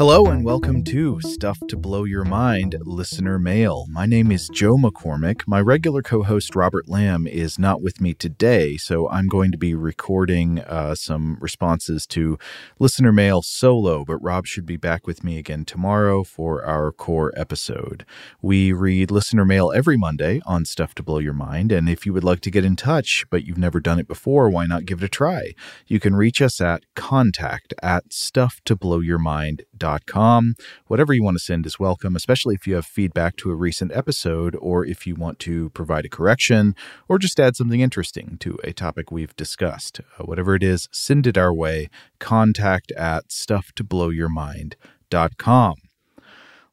Hello, and welcome to Stuff to Blow Your Mind Listener Mail. My name is Joe McCormick. My regular co host, Robert Lamb, is not with me today, so I'm going to be recording uh, some responses to listener mail solo, but Rob should be back with me again tomorrow for our core episode. We read listener mail every Monday on Stuff to Blow Your Mind, and if you would like to get in touch, but you've never done it before, why not give it a try? You can reach us at contact at stufftoblowyourmind.com com. Whatever you want to send is welcome, especially if you have feedback to a recent episode or if you want to provide a correction or just add something interesting to a topic we've discussed. Uh, whatever it is, send it our way. Contact at stufftoblowyourmind.com.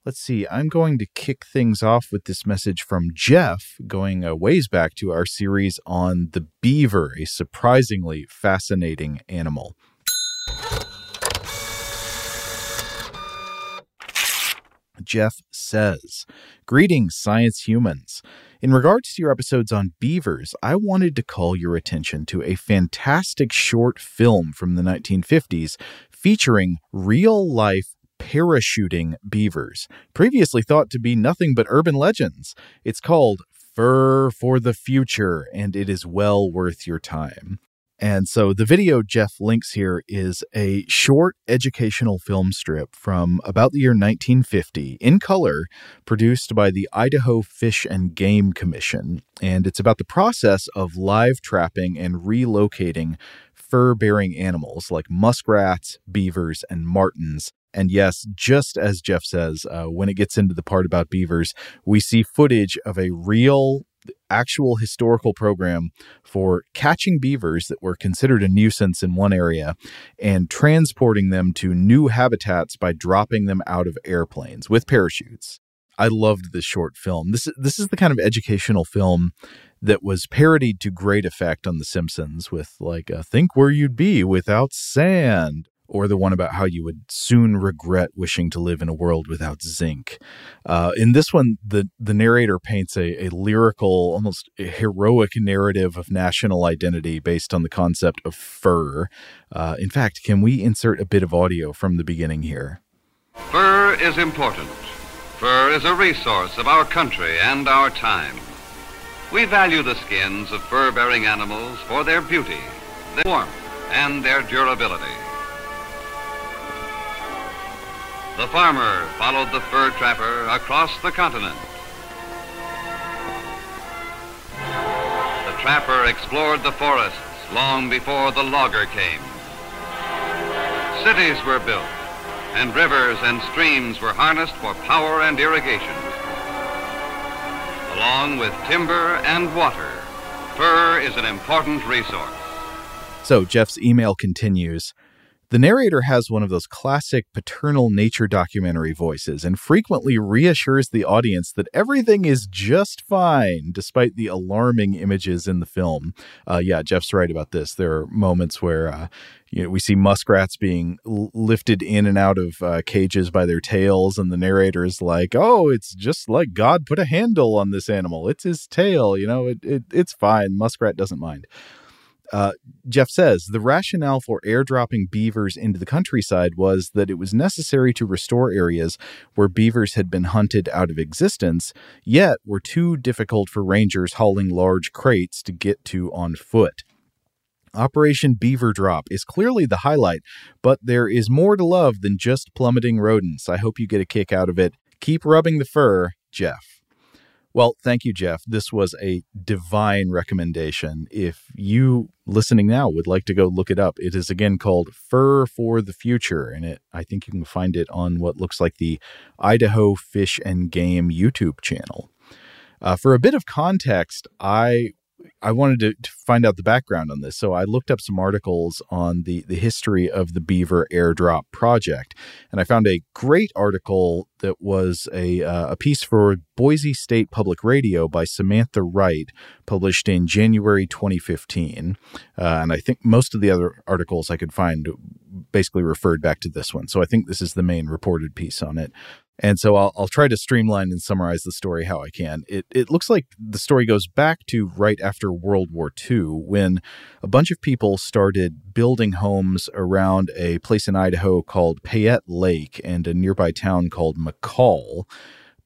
Let's see, I'm going to kick things off with this message from Jeff, going a ways back to our series on the beaver, a surprisingly fascinating animal. Jeff says, Greetings, science humans. In regards to your episodes on beavers, I wanted to call your attention to a fantastic short film from the 1950s featuring real life parachuting beavers, previously thought to be nothing but urban legends. It's called Fur for the Future, and it is well worth your time. And so the video Jeff links here is a short educational film strip from about the year 1950 in color, produced by the Idaho Fish and Game Commission. And it's about the process of live trapping and relocating fur bearing animals like muskrats, beavers, and martens. And yes, just as Jeff says, uh, when it gets into the part about beavers, we see footage of a real actual historical program for catching beavers that were considered a nuisance in one area and transporting them to new habitats by dropping them out of airplanes with parachutes. I loved this short film. This this is the kind of educational film that was parodied to great effect on The Simpsons with like uh, think where you'd be without sand or the one about how you would soon regret wishing to live in a world without zinc. Uh, in this one, the the narrator paints a, a lyrical, almost a heroic narrative of national identity based on the concept of fur. Uh, in fact, can we insert a bit of audio from the beginning here? Fur is important. Fur is a resource of our country and our time. We value the skins of fur-bearing animals for their beauty, their warmth, and their durability. The farmer followed the fur trapper across the continent. The trapper explored the forests long before the logger came. Cities were built, and rivers and streams were harnessed for power and irrigation. Along with timber and water, fur is an important resource. So Jeff's email continues. The narrator has one of those classic paternal nature documentary voices and frequently reassures the audience that everything is just fine despite the alarming images in the film. Uh, yeah, Jeff's right about this. There are moments where uh, you know, we see muskrats being lifted in and out of uh, cages by their tails, and the narrator is like, "Oh, it's just like God put a handle on this animal. It's his tail. You know, it, it it's fine. Muskrat doesn't mind." Uh, Jeff says the rationale for airdropping beavers into the countryside was that it was necessary to restore areas where beavers had been hunted out of existence, yet were too difficult for rangers hauling large crates to get to on foot. Operation Beaver Drop is clearly the highlight, but there is more to love than just plummeting rodents. I hope you get a kick out of it. Keep rubbing the fur, Jeff. Well, thank you, Jeff. This was a divine recommendation. If you listening now would like to go look it up, it is again called Fur for the Future, and it I think you can find it on what looks like the Idaho Fish and Game YouTube channel. Uh, for a bit of context, I I wanted to, to, find out the background on this. So I looked up some articles on the, the history of the Beaver airdrop project. And I found a great article that was a, uh, a piece for Boise State Public Radio by Samantha Wright, published in January 2015. Uh, and I think most of the other articles I could find basically referred back to this one. So I think this is the main reported piece on it. And so I'll, I'll try to streamline and summarize the story how I can. It, it looks like the story goes back to right after World War II when a bunch of people started building homes around a place in Idaho called Payette Lake and a nearby town called McCall.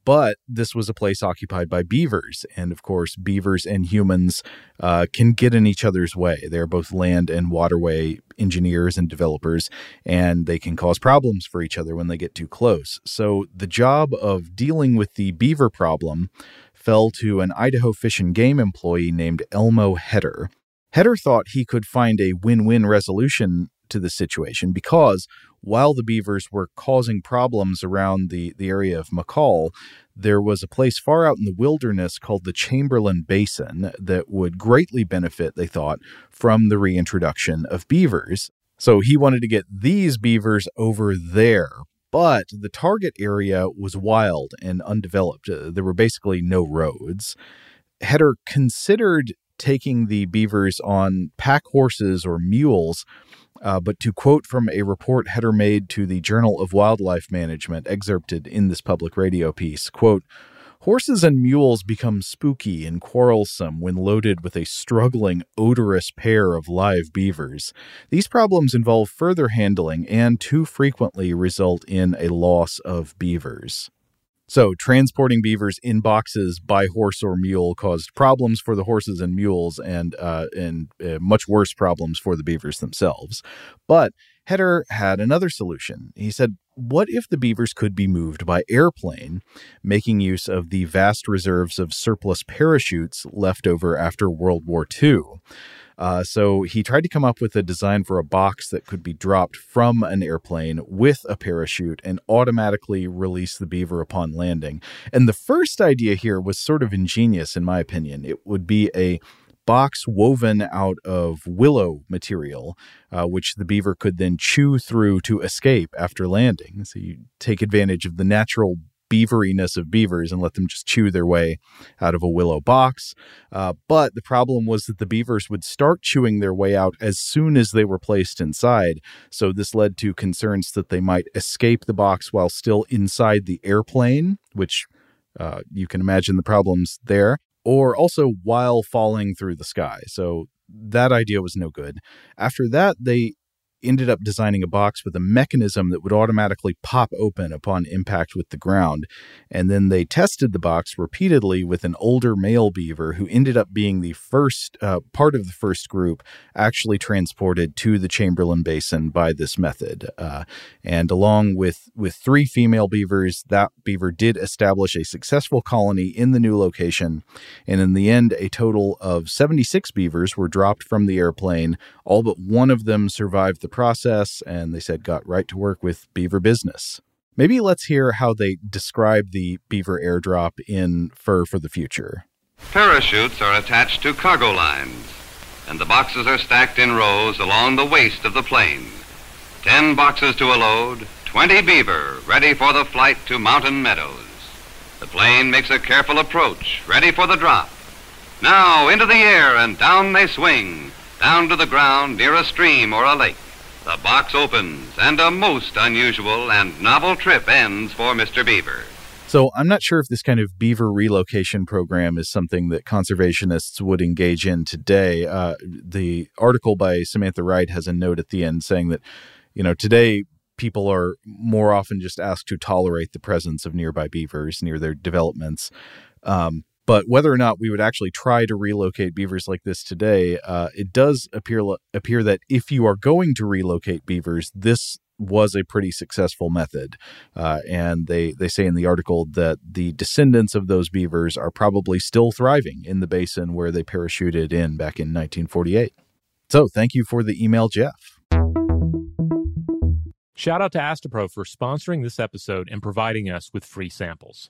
But this was a place occupied by beavers. And of course, beavers and humans uh, can get in each other's way. They're both land and waterway engineers and developers, and they can cause problems for each other when they get too close. So the job of dealing with the beaver problem fell to an Idaho Fish and Game employee named Elmo Heder. Heder thought he could find a win win resolution to the situation because while the beavers were causing problems around the, the area of McCall, there was a place far out in the wilderness called the Chamberlain Basin that would greatly benefit, they thought, from the reintroduction of beavers. So he wanted to get these beavers over there. But the target area was wild and undeveloped. Uh, there were basically no roads. Heder considered taking the beavers on pack horses or mules uh, but to quote from a report Heder made to the Journal of Wildlife Management, excerpted in this public radio piece, quote, Horses and mules become spooky and quarrelsome when loaded with a struggling, odorous pair of live beavers. These problems involve further handling and too frequently result in a loss of beavers. So, transporting beavers in boxes by horse or mule caused problems for the horses and mules, and uh, and uh, much worse problems for the beavers themselves. But Heder had another solution. He said, "What if the beavers could be moved by airplane, making use of the vast reserves of surplus parachutes left over after World War II?" Uh, so he tried to come up with a design for a box that could be dropped from an airplane with a parachute and automatically release the beaver upon landing. And the first idea here was sort of ingenious, in my opinion. It would be a box woven out of willow material, uh, which the beaver could then chew through to escape after landing. So you take advantage of the natural beaveriness of beavers and let them just chew their way out of a willow box. Uh, but the problem was that the beavers would start chewing their way out as soon as they were placed inside. So this led to concerns that they might escape the box while still inside the airplane, which uh, you can imagine the problems there, or also while falling through the sky. So that idea was no good. After that, they ended up designing a box with a mechanism that would automatically pop open upon impact with the ground. And then they tested the box repeatedly with an older male beaver who ended up being the first uh, part of the first group actually transported to the Chamberlain Basin by this method. Uh, and along with, with three female beavers, that beaver did establish a successful colony in the new location. And in the end, a total of 76 beavers were dropped from the airplane. All but one of them survived the process and they said got right to work with Beaver Business. Maybe let's hear how they describe the Beaver airdrop in Fur for the Future. Parachutes are attached to cargo lines, and the boxes are stacked in rows along the waist of the plane. Ten boxes to a load, 20 beaver ready for the flight to Mountain Meadows. The plane makes a careful approach, ready for the drop. Now into the air and down they swing, down to the ground near a stream or a lake. The box opens and a most unusual and novel trip ends for Mr. Beaver. So I'm not sure if this kind of beaver relocation program is something that conservationists would engage in today. Uh, the article by Samantha Wright has a note at the end saying that, you know, today people are more often just asked to tolerate the presence of nearby beavers near their developments. Um, but whether or not we would actually try to relocate beavers like this today, uh, it does appear appear that if you are going to relocate beavers, this was a pretty successful method. Uh, and they, they say in the article that the descendants of those beavers are probably still thriving in the basin where they parachuted in back in 1948. So thank you for the email, Jeff. Shout out to Astepro for sponsoring this episode and providing us with free samples.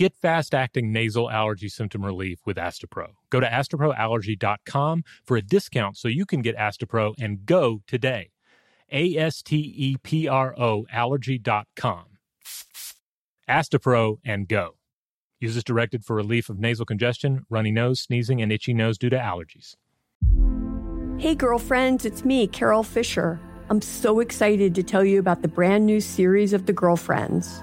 Get fast acting nasal allergy symptom relief with Astepro. Go to asteproallergy.com for a discount so you can get Astepro and go today. A S T E P R O allergy.com. Astepro and go. Use directed for relief of nasal congestion, runny nose, sneezing, and itchy nose due to allergies. Hey, girlfriends, it's me, Carol Fisher. I'm so excited to tell you about the brand new series of The Girlfriends.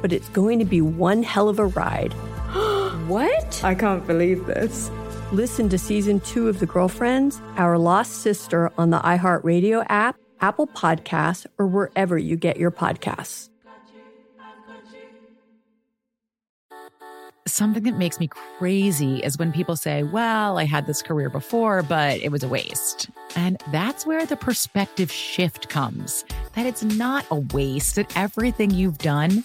but it's going to be one hell of a ride. what? I can't believe this. Listen to season two of The Girlfriends, Our Lost Sister on the iHeartRadio app, Apple Podcasts, or wherever you get your podcasts. Something that makes me crazy is when people say, Well, I had this career before, but it was a waste. And that's where the perspective shift comes that it's not a waste, that everything you've done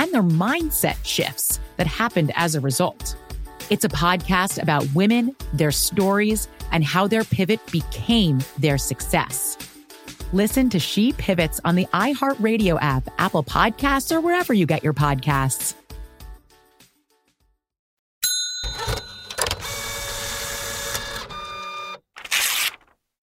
and their mindset shifts that happened as a result. It's a podcast about women, their stories, and how their pivot became their success. Listen to She Pivots on the iHeartRadio app, Apple Podcasts, or wherever you get your podcasts.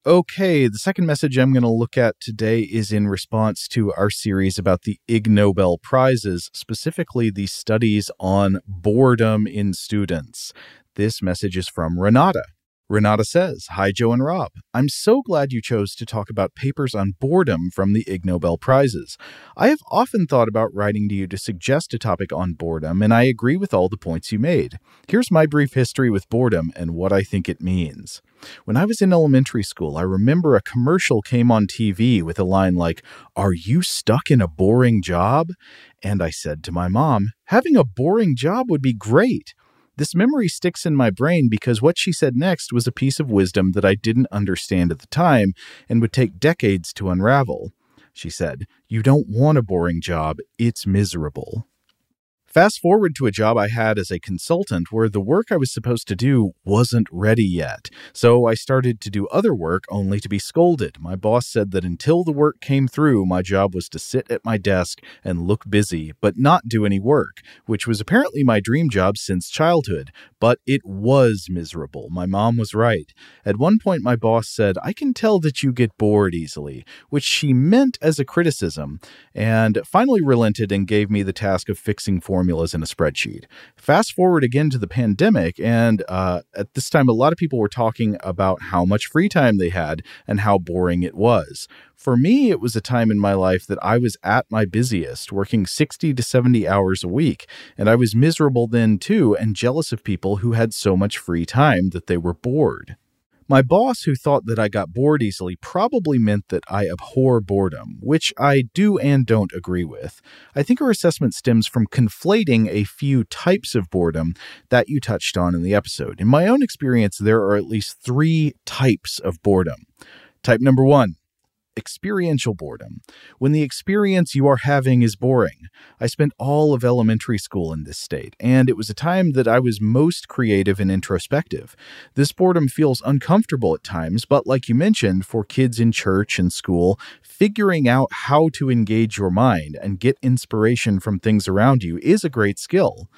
Okay, the second message I'm going to look at today is in response to our series about the Ig Nobel Prizes, specifically the studies on boredom in students. This message is from Renata. Renata says, Hi, Joe and Rob. I'm so glad you chose to talk about papers on boredom from the Ig Nobel Prizes. I have often thought about writing to you to suggest a topic on boredom, and I agree with all the points you made. Here's my brief history with boredom and what I think it means. When I was in elementary school, I remember a commercial came on TV with a line like, Are you stuck in a boring job? And I said to my mom, Having a boring job would be great. This memory sticks in my brain because what she said next was a piece of wisdom that I didn't understand at the time and would take decades to unravel. She said, You don't want a boring job, it's miserable. Fast forward to a job I had as a consultant where the work I was supposed to do wasn't ready yet. So I started to do other work only to be scolded. My boss said that until the work came through, my job was to sit at my desk and look busy, but not do any work, which was apparently my dream job since childhood. But it was miserable. My mom was right. At one point, my boss said, I can tell that you get bored easily, which she meant as a criticism, and finally relented and gave me the task of fixing formulas formulas in a spreadsheet. Fast forward again to the pandemic, and uh, at this time, a lot of people were talking about how much free time they had and how boring it was. For me, it was a time in my life that I was at my busiest, working 60 to 70 hours a week, and I was miserable then too and jealous of people who had so much free time that they were bored. My boss, who thought that I got bored easily, probably meant that I abhor boredom, which I do and don't agree with. I think her assessment stems from conflating a few types of boredom that you touched on in the episode. In my own experience, there are at least three types of boredom. Type number one experiential boredom, when the experience you are having is boring. I spent all of elementary school in this state, and it was a time that I was most creative and introspective. This boredom feels uncomfortable at times, but like you mentioned, for kids in church and school, figuring out how to engage your mind and get inspiration from things around you is a great skill.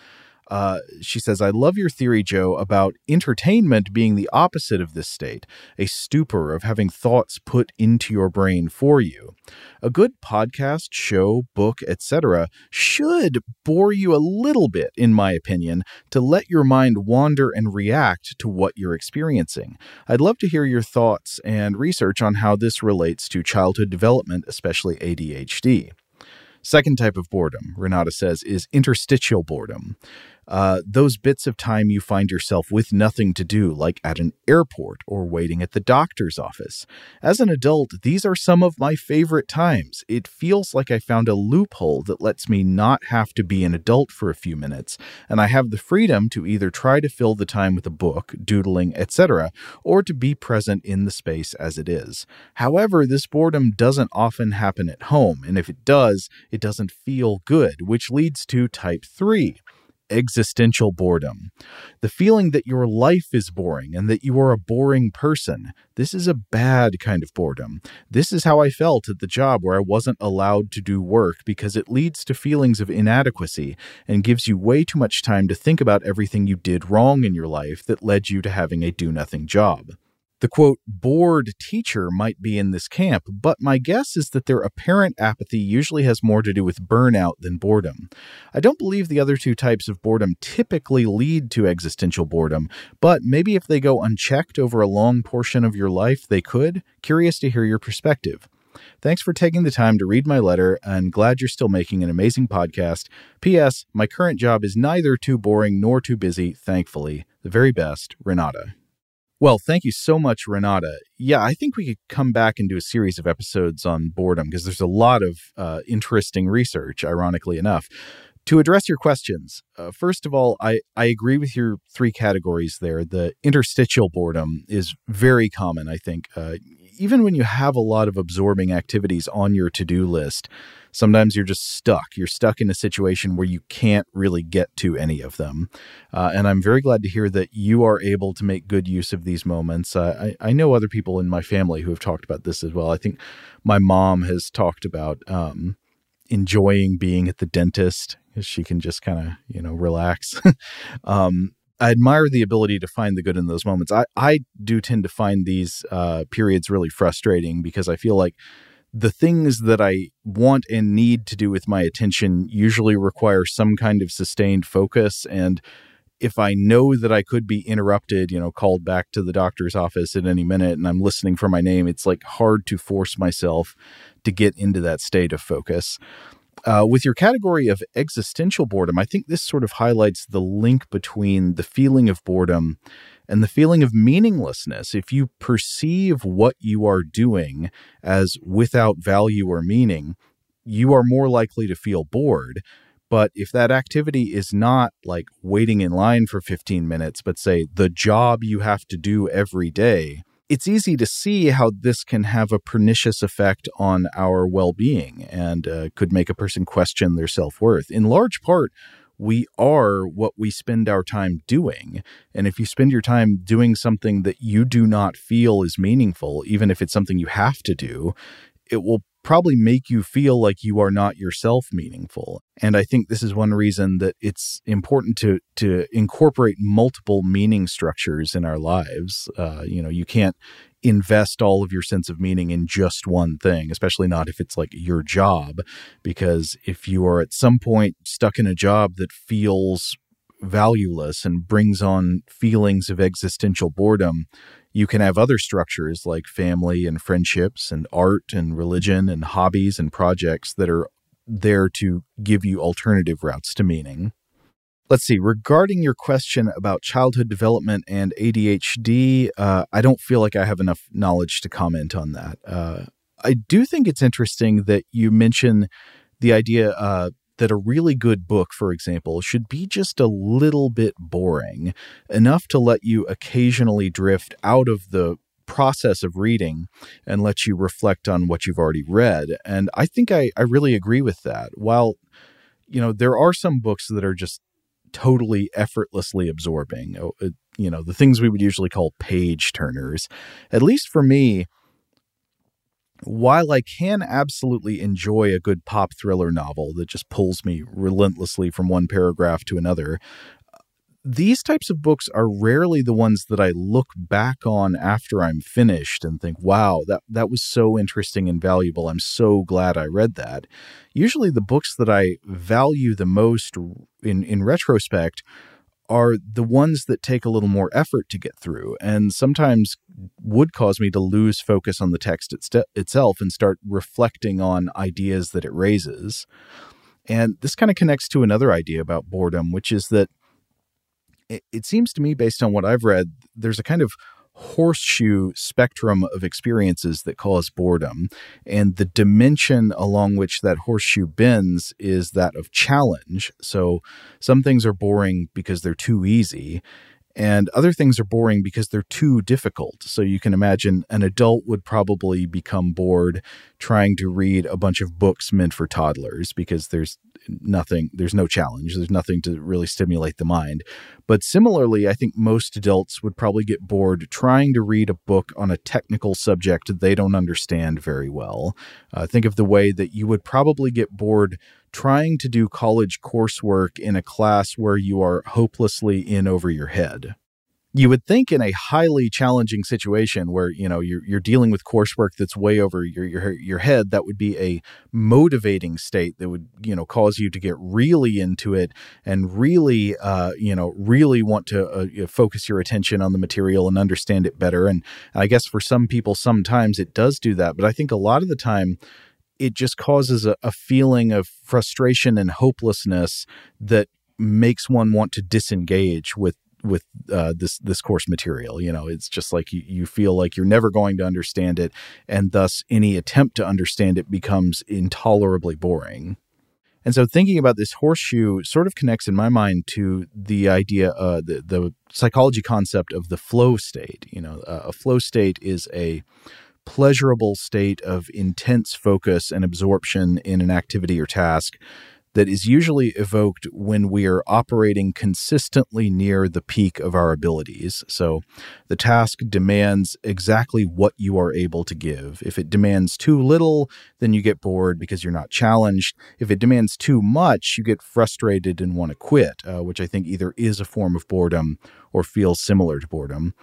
Uh, she says, I love your theory, Joe, about entertainment being the opposite of this state, a stupor of having thoughts put into your brain for you. A good podcast, show, book, etc., should bore you a little bit, in my opinion, to let your mind wander and react to what you're experiencing. I'd love to hear your thoughts and research on how this relates to childhood development, especially ADHD. Second type of boredom, Renata says, is interstitial boredom uh, those bits of time you find yourself with nothing to do, like at an airport or waiting at the doctor's office. As an adult, these are some of my favorite times. It feels like I found a loophole that lets me not have to be an adult for a few minutes, and I have the freedom to either try to fill the time with a book, doodling, etc., or to be present in the space as it is. However, this boredom doesn't often happen at home, and if it does, it doesn't feel good, which leads to type 3 existential boredom. The feeling that your life is boring and that you are a boring person. This is a bad kind of boredom. This is how I felt at the job where I wasn't allowed to do work because it leads to feelings of inadequacy and gives you way too much time to think about everything you did wrong in your life that led you to having a do nothing job. The quote, bored teacher might be in this camp, but my guess is that their apparent apathy usually has more to do with burnout than boredom. I don't believe the other two types of boredom typically lead to existential boredom, but maybe if they go unchecked over a long portion of your life, they could. Curious to hear your perspective. Thanks for taking the time to read my letter and glad you're still making an amazing podcast. P.S. My current job is neither too boring nor too busy, thankfully. The very best, Renata. Well, thank you so much, Renata. Yeah, I think we could come back and do a series of episodes on boredom because there's a lot of uh, interesting research, ironically enough. To address your questions, uh, first of all, I, I agree with your three categories there. The interstitial boredom is very common, I think. Uh, even when you have a lot of absorbing activities on your to do list, sometimes you're just stuck. You're stuck in a situation where you can't really get to any of them. Uh, and I'm very glad to hear that you are able to make good use of these moments. Uh, I, I know other people in my family who have talked about this as well. I think my mom has talked about um, enjoying being at the dentist because she can just kind of, you know, relax. um, I admire the ability to find the good in those moments. I, I do tend to find these uh, periods really frustrating because I feel like the things that I want and need to do with my attention usually require some kind of sustained focus. And if I know that I could be interrupted, you know, called back to the doctor's office at any minute and I'm listening for my name, it's like hard to force myself to get into that state of focus. Uh, with your category of existential boredom, I think this sort of highlights the link between the feeling of boredom and the feeling of meaninglessness. If you perceive what you are doing as without value or meaning, you are more likely to feel bored. But if that activity is not like waiting in line for 15 minutes, but say the job you have to do every day, it's easy to see how this can have a pernicious effect on our well being and uh, could make a person question their self worth. In large part, we are what we spend our time doing. And if you spend your time doing something that you do not feel is meaningful, even if it's something you have to do, it will probably make you feel like you are not yourself meaningful. And I think this is one reason that it's important to to incorporate multiple meaning structures in our lives. Uh, you know, you can't invest all of your sense of meaning in just one thing, especially not if it's like your job, because if you are at some point stuck in a job that feels valueless and brings on feelings of existential boredom, you can have other structures like family and friendships and art and religion and hobbies and projects that are there to give you alternative routes to meaning. Let's see, regarding your question about childhood development and ADHD, uh, I don't feel like I have enough knowledge to comment on that. Uh, I do think it's interesting that you mention the idea uh, that a really good book, for example, should be just a little bit boring, enough to let you occasionally drift out of the process of reading and let you reflect on what you've already read. And I think I, I really agree with that. While, you know, there are some books that are just totally effortlessly absorbing, oh, you know, the things we would usually call page turners. At least for me, while I can absolutely enjoy a good pop thriller novel that just pulls me relentlessly from one paragraph to another, these types of books are rarely the ones that I look back on after I'm finished and think, wow, that, that was so interesting and valuable. I'm so glad I read that. Usually, the books that I value the most in, in retrospect are the ones that take a little more effort to get through and sometimes would cause me to lose focus on the text itself and start reflecting on ideas that it raises. And this kind of connects to another idea about boredom, which is that it, it seems to me, based on what I've read, there's a kind of horseshoe spectrum of experiences that cause boredom. And the dimension along which that horseshoe bends is that of challenge. So some things are boring because they're too easy. And other things are boring because they're too difficult. So you can imagine an adult would probably become bored trying to read a bunch of books meant for toddlers because there's nothing, there's no challenge, there's nothing to really stimulate the mind. But similarly, I think most adults would probably get bored trying to read a book on a technical subject they don't understand very well. Uh, think of the way that you would probably get bored trying to do college coursework in a class where you are hopelessly in over your head. You would think in a highly challenging situation where you know you're you're dealing with coursework that's way over your your your head that would be a motivating state that would you know cause you to get really into it and really uh, you know really want to uh, focus your attention on the material and understand it better. And I guess for some people sometimes it does do that. But I think a lot of the time it just causes a, a feeling of frustration and hopelessness that makes one want to disengage with with uh, this this course material. You know, it's just like you, you feel like you're never going to understand it, and thus any attempt to understand it becomes intolerably boring. And so, thinking about this horseshoe sort of connects in my mind to the idea, uh, the the psychology concept of the flow state. You know, uh, a flow state is a pleasurable state of intense focus and absorption in an activity or task that is usually evoked when we are operating consistently near the peak of our abilities. So the task demands exactly what you are able to give. If it demands too little, then you get bored because you're not challenged. If it demands too much, you get frustrated and want to quit, uh, which I think either is a form of boredom or feels similar to boredom.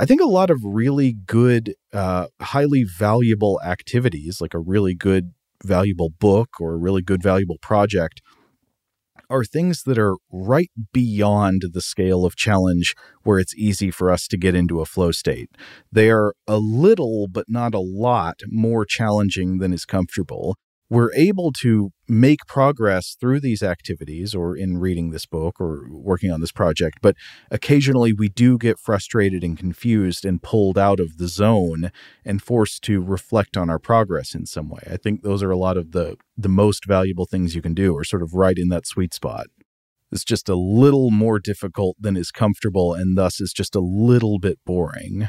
I think a lot of really good, uh, highly valuable activities, like a really good valuable book or a really good valuable project are things that are right beyond the scale of challenge where it's easy for us to get into a flow state. They are a little, but not a lot, more challenging than is comfortable we're able to make progress through these activities or in reading this book or working on this project. But occasionally we do get frustrated and confused and pulled out of the zone and forced to reflect on our progress in some way. I think those are a lot of the, the most valuable things you can do, or sort of right in that sweet spot. It's just a little more difficult than is comfortable and thus is just a little bit boring.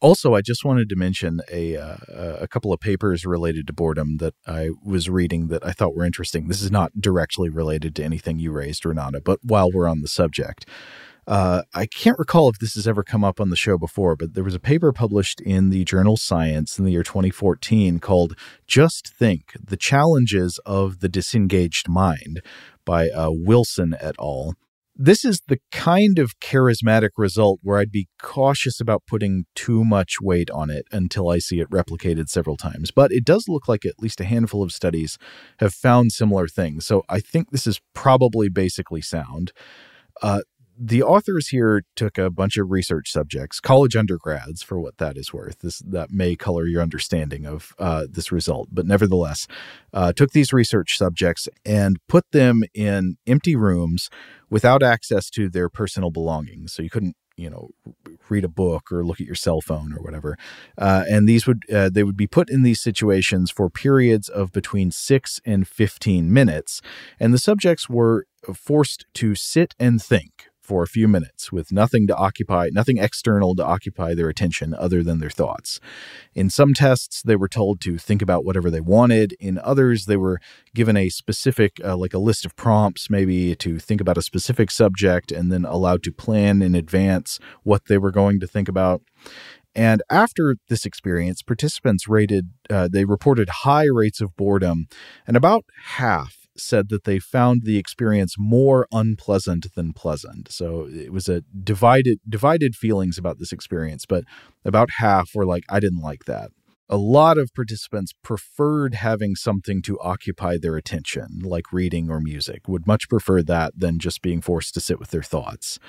Also, I just wanted to mention a uh, a couple of papers related to boredom that I was reading that I thought were interesting. This is not directly related to anything you raised, Renata, but while we're on the subject, uh, I can't recall if this has ever come up on the show before, but there was a paper published in the journal Science in the year 2014 called "Just Think: The Challenges of the Disengaged Mind" by uh, Wilson et al this is the kind of charismatic result where I'd be cautious about putting too much weight on it until I see it replicated several times. But it does look like at least a handful of studies have found similar things. So I think this is probably basically sound. Uh, the authors here took a bunch of research subjects, college undergrads, for what that is worth. This that may color your understanding of uh, this result, but nevertheless, uh, took these research subjects and put them in empty rooms without access to their personal belongings. So you couldn't, you know, read a book or look at your cell phone or whatever. Uh, and these would uh, they would be put in these situations for periods of between six and fifteen minutes, and the subjects were forced to sit and think for a few minutes with nothing to occupy, nothing external to occupy their attention other than their thoughts. In some tests, they were told to think about whatever they wanted. In others, they were given a specific, uh, like a list of prompts, maybe to think about a specific subject and then allowed to plan in advance what they were going to think about. And after this experience, participants rated, uh, they reported high rates of boredom, and about half said that they found the experience more unpleasant than pleasant. So it was a divided divided feelings about this experience, but about half were like I didn't like that. A lot of participants preferred having something to occupy their attention, like reading or music, would much prefer that than just being forced to sit with their thoughts.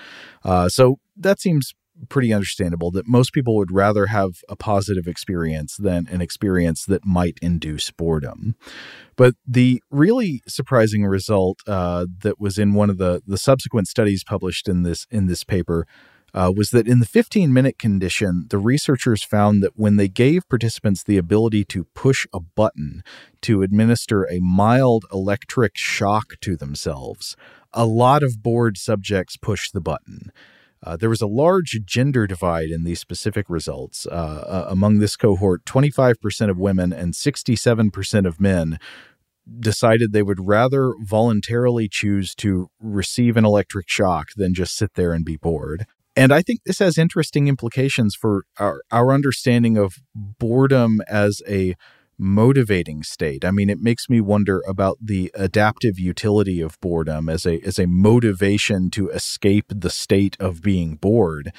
Uh, so that seems pretty understandable that most people would rather have a positive experience than an experience that might induce boredom. But the really surprising result uh, that was in one of the the subsequent studies published in this in this paper. Uh, was that in the 15 minute condition, the researchers found that when they gave participants the ability to push a button to administer a mild electric shock to themselves, a lot of bored subjects pushed the button. Uh, there was a large gender divide in these specific results. Uh, uh, among this cohort, 25% of women and 67% of men decided they would rather voluntarily choose to receive an electric shock than just sit there and be bored. And I think this has interesting implications for our, our understanding of boredom as a motivating state. I mean, it makes me wonder about the adaptive utility of boredom as a as a motivation to escape the state of being bored.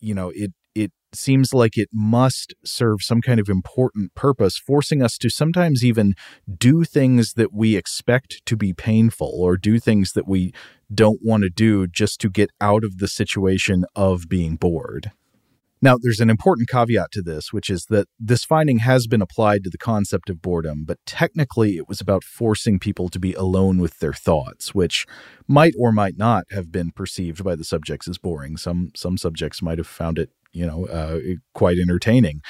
You know, it it seems like it must serve some kind of important purpose, forcing us to sometimes even do things that we expect to be painful or do things that we don't want to do just to get out of the situation of being bored. Now, there's an important caveat to this, which is that this finding has been applied to the concept of boredom, but technically it was about forcing people to be alone with their thoughts, which might or might not have been perceived by the subjects as boring. Some some subjects might have found it, you know, uh, quite entertaining.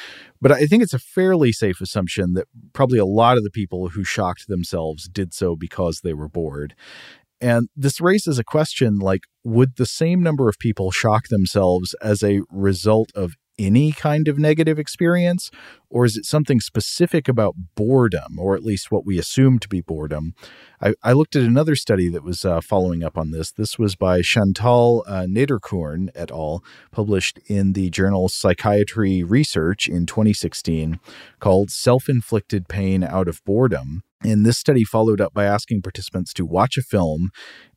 But I think it's a fairly safe assumption that probably a lot of the people who shocked themselves did so because they were bored. And this raises a question like, would the same number of people shock themselves as a result of any kind of negative experience? Or is it something specific about boredom, or at least what we assume to be boredom? I, I looked at another study that was uh, following up on this. This was by Chantal uh, et al., published in the journal Psychiatry Research in 2016, called Self Inflicted Pain Out of Boredom. And this study followed up by asking participants to watch a film,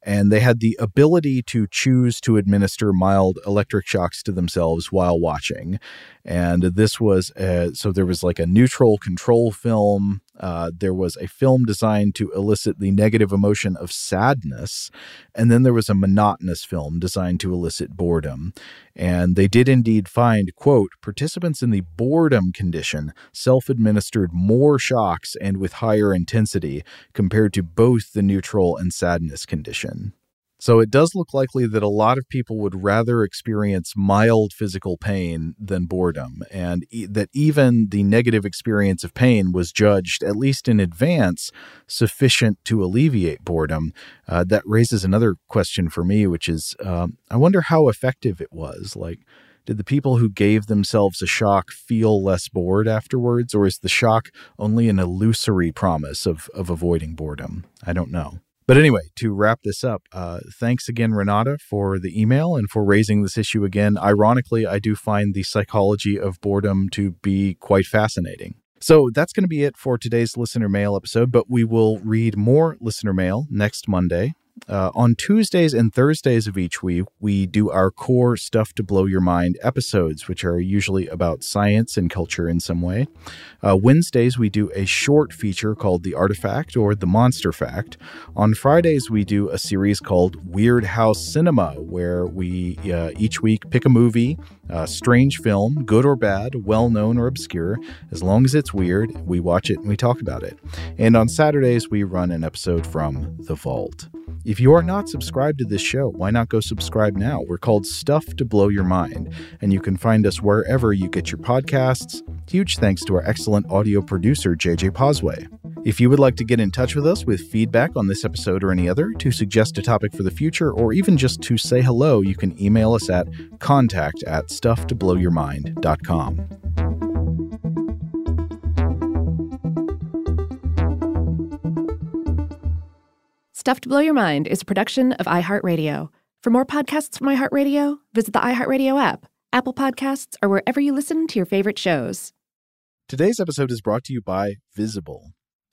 and they had the ability to choose to administer mild electric shocks to themselves while watching. And this was uh, so there was like a neutral control film Uh, there was a film designed to elicit the negative emotion of sadness, and then there was a monotonous film designed to elicit boredom. And they did indeed find, quote, participants in the boredom condition self administered more shocks and with higher intensity compared to both the neutral and sadness condition. So it does look likely that a lot of people would rather experience mild physical pain than boredom, and e- that even the negative experience of pain was judged, at least in advance, sufficient to alleviate boredom. Uh, that raises another question for me, which is um, I wonder how effective it was. Like, did the people who gave themselves a shock feel less bored afterwards, or is the shock only an illusory promise of, of avoiding boredom? I don't know. But anyway, to wrap this up, uh, thanks again, Renata, for the email and for raising this issue again. Ironically, I do find the psychology of boredom to be quite fascinating. So that's going to be it for today's listener mail episode, but we will read more listener mail next Monday. Uh, on Tuesdays and Thursdays of each week, we do our core Stuff to Blow Your Mind episodes, which are usually about science and culture in some way. Uh, Wednesdays, we do a short feature called The Artifact or The Monster Fact. On Fridays, we do a series called Weirdhouse Cinema, where we uh, each week pick a movie, a strange film, good or bad, well known or obscure. As long as it's weird, we watch it and we talk about it. And on Saturdays, we run an episode from The Vault. If you are not subscribed to this show, why not go subscribe now? We're called Stuff to Blow Your Mind, and you can find us wherever you get your podcasts. Huge thanks to our excellent audio producer, JJ Posway. If you would like to get in touch with us with feedback on this episode or any other, to suggest a topic for the future, or even just to say hello, you can email us at contact at stufftoblowyourmind.com. Stuff to Blow Your Mind is a production of iHeartRadio. For more podcasts from iHeartRadio, visit the iHeartRadio app, Apple Podcasts, or wherever you listen to your favorite shows. Today's episode is brought to you by Visible.